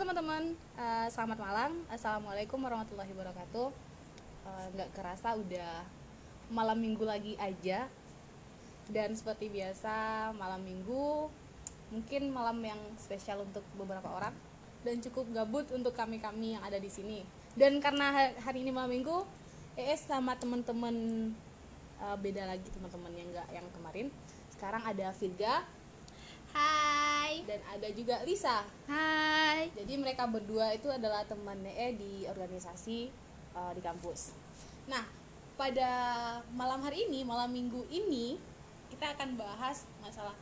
teman-teman, Eh, selamat malam. Assalamualaikum warahmatullahi wabarakatuh. Eh, Nggak kerasa udah malam minggu lagi aja. Dan seperti biasa malam minggu mungkin malam yang spesial untuk beberapa orang dan cukup gabut untuk kami-kami yang ada di sini. Dan karena ha- hari ini malam minggu, ES sama teman-teman eh, beda lagi teman-teman yang nggak yang kemarin. Sekarang ada Virga Hai. Dan ada juga Lisa. Hai. Jadi mereka berdua itu adalah teman NE di organisasi uh, di kampus. Nah, pada malam hari ini, malam minggu ini, kita akan bahas masalah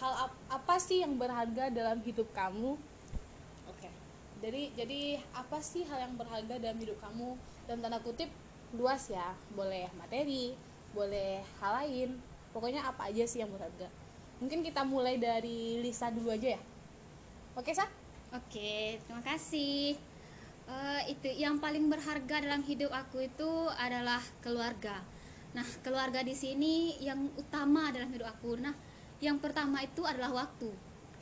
hal ap- apa sih yang berharga dalam hidup kamu. Oke. Jadi jadi apa sih hal yang berharga dalam hidup kamu? Dalam tanda kutip luas ya, boleh materi, boleh hal lain. Pokoknya apa aja sih yang berharga. Mungkin kita mulai dari Lisa dulu aja ya. Oke, Sa? Oke, terima kasih. Eh, itu yang paling berharga dalam hidup aku itu adalah keluarga. Nah, keluarga di sini yang utama dalam hidup aku. Nah, yang pertama itu adalah waktu.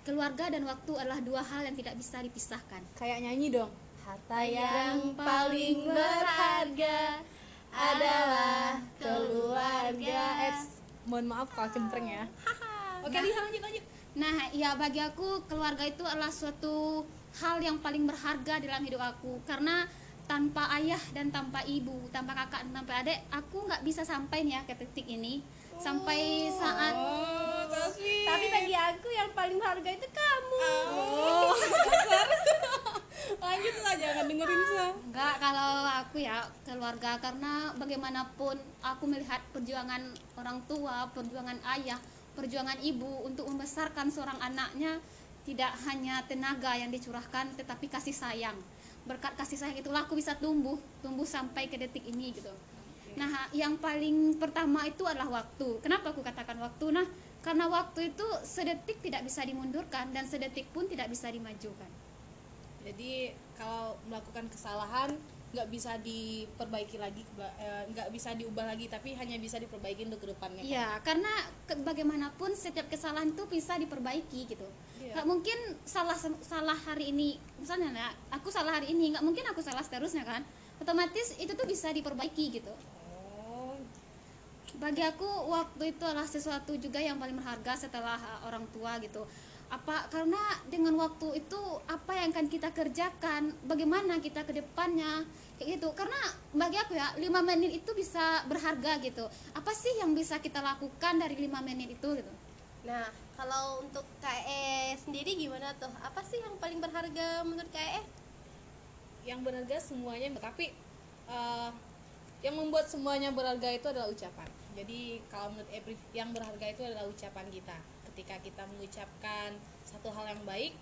Keluarga dan waktu adalah dua hal yang tidak bisa dipisahkan. kayak nyanyi dong harta yang paling berharga adalah keluarga eh, mohon maaf kalau cempreng ya oke Lisa lanjut lanjut. Nah, ya bagi aku keluarga itu adalah suatu hal yang paling berharga dalam hidup aku. Karena tanpa ayah dan tanpa ibu, tanpa kakak dan tanpa adik, aku nggak bisa sampai nih ya ke titik ini. Sampai saat oh Taswi Tapi bagi aku yang paling berharga itu kamu. oh. Lanjut lah jangan dengerin sa enggak kalau aku ya keluarga. Karena bagaimanapun aku melihat perjuangan orang tua, perjuangan ayah, perjuangan ibu untuk membesarkan seorang anaknya tidak hanya tenaga yang dicurahkan tetapi kasih sayang. Berkat kasih sayang itulah aku bisa tumbuh, tumbuh sampai ke detik ini gitu. Nah, yang paling pertama itu adalah waktu. Kenapa aku katakan waktu? Nah, karena waktu itu sedetik tidak bisa dimundurkan dan sedetik pun tidak bisa dimajukan. jadi kalau melakukan kesalahan nggak bisa diperbaiki lagi eh, nggak bisa diubah lagi tapi hanya bisa diperbaiki untuk ke depannya kan? Iya, karena ke- bagaimanapun setiap kesalahan itu bisa diperbaiki gitu. Nggak mungkin salah salah hari ini, misalnya ya, aku salah hari ini, nggak mungkin aku salah seterusnya kan. Otomatis itu tuh bisa diperbaiki gitu. oh Bagi aku waktu itu adalah sesuatu juga yang paling berharga setelah uh, orang tua gitu. Apa karena dengan waktu itu apa yang akan kita kerjakan, bagaimana kita ke depannya kayak gitu. Karena bagi aku ya 5 menit itu bisa berharga gitu. Apa sih yang bisa kita lakukan dari 5 menit itu gitu. Nah, kalau untuk KE sendiri gimana tuh? Apa sih yang paling berharga menurut KE? yang berharga semuanya tapi eh, yang membuat semuanya berharga itu adalah ucapan jadi kalau menurut April yang berharga itu adalah ucapan kita ketika kita mengucapkan satu hal yang baik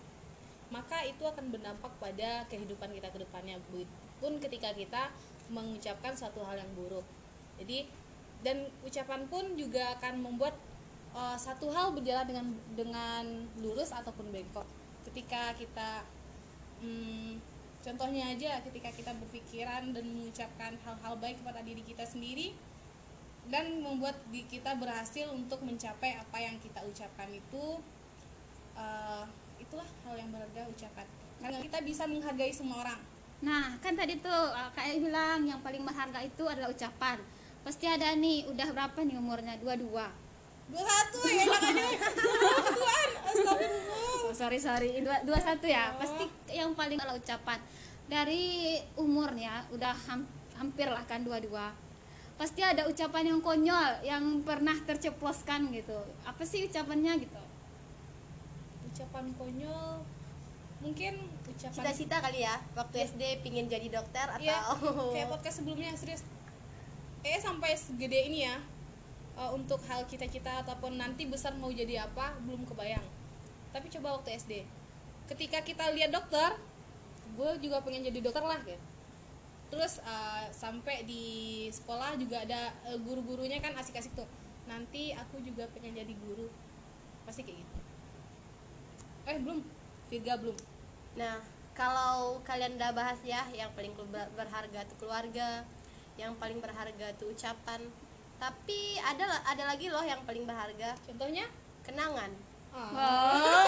maka itu akan berdampak pada kehidupan kita ke depannya. Pun ketika kita mengucapkan satu hal yang buruk. Jadi dan ucapan pun juga akan membuat eh, satu hal berjalan dengan dengan lurus ataupun bengkok. Ketika kita Hmm, contohnya aja ketika kita berpikiran dan mengucapkan hal-hal baik kepada diri kita sendiri dan membuat di kita berhasil untuk mencapai apa yang kita ucapkan itu eh, itulah hal yang berharga ucapan karena kita bisa menghargai semua orang Nah, kan tadi tuh uh, kayak bilang yang paling berharga itu adalah ucapan. Pasti ada nih, udah berapa nih umurnya? Dua-dua. dua satu ya Oh, sorry sorry, dua, dua satu ya. Pasti yang paling adalah ucapan. Dari umurnya udah ham- hampir lah kan dua-dua. Pasti ada ucapan yang konyol yang pernah terceploskan gitu. Apa sih ucapannya gitu? ucapan konyol mungkin ucapan Cita-cita kali ya, waktu SD pingin jadi dokter atau Iya, kayak podcast sebelumnya serius. Eh sampai segede ini ya. eh, untuk hal cita-cita ataupun nanti besar mau jadi apa belum kebayang. Tapi coba waktu SD. Ketika kita lihat dokter, gue juga pengen jadi dokter lah gitu. Terus eh, sampai di sekolah juga ada eh, guru-gurunya kan asik-asik tuh. Nanti aku juga pengen jadi guru. Pasti kayak gitu. Eh belum, Virga belum. Nah, kalau kalian udah bahas ya, yang paling ber- berharga tuh keluarga, yang paling berharga tuh ucapan. Tapi ada ada lagi loh yang paling berharga, Contohnya kenangan.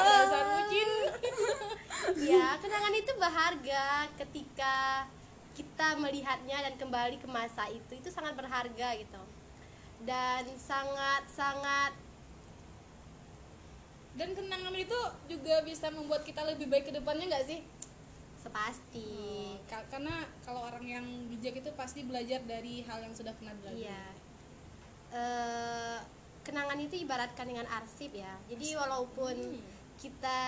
Dasar bucin. ya kenangan itu berharga ketika kita melihatnya dan kembali ke masa itu itu sangat berharga gitu. Dan sangat sangat Dan kenangan itu juga bisa membuat kita lebih baik ke depannya nggak sih? sepasti. Ka- Karena kalau orang yang bijak itu pasti belajar dari hal yang sudah pernah dilalui. iya. Eh, kenangan itu ibaratkan dengan arsip ya. Jadi walaupun kita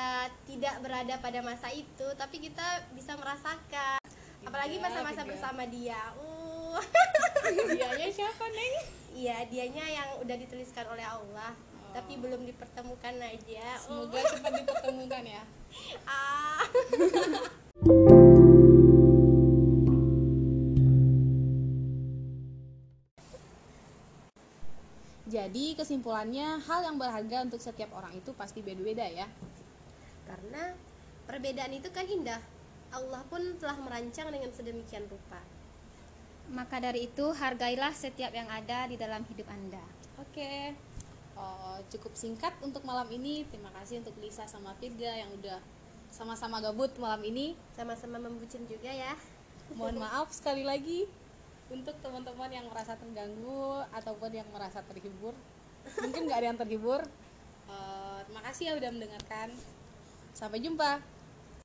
tidak berada pada masa itu tapi kita bisa merasakan apalagi Iya, masa-masa iya. bersama dia uh Dianya siapa, Neng? Iya, dianya yang udah dituliskan oleh Allah, Oh. tapi belum dipertemukan aja. Semoga cepat dipertemukan ya. Ah. Jadi kesimpulannya hal yang berharga untuk setiap orang itu pasti beda-beda ya. Karena perbedaan itu kan indah. Allah pun telah merancang dengan sedemikian rupa. Maka dari itu hargailah setiap yang ada di dalam hidup Anda. Oke. Oh, cukup singkat untuk malam ini. Terima kasih untuk Lisa sama Firga yang udah sama-sama gabut malam ini. Sama-sama membucin juga ya. Mohon maaf sekali lagi untuk teman-teman yang merasa terganggu ataupun yang merasa terhibur. Mungkin nggak ada yang terhibur. Eh, terima kasih ya udah mendengarkan. Sampai jumpa.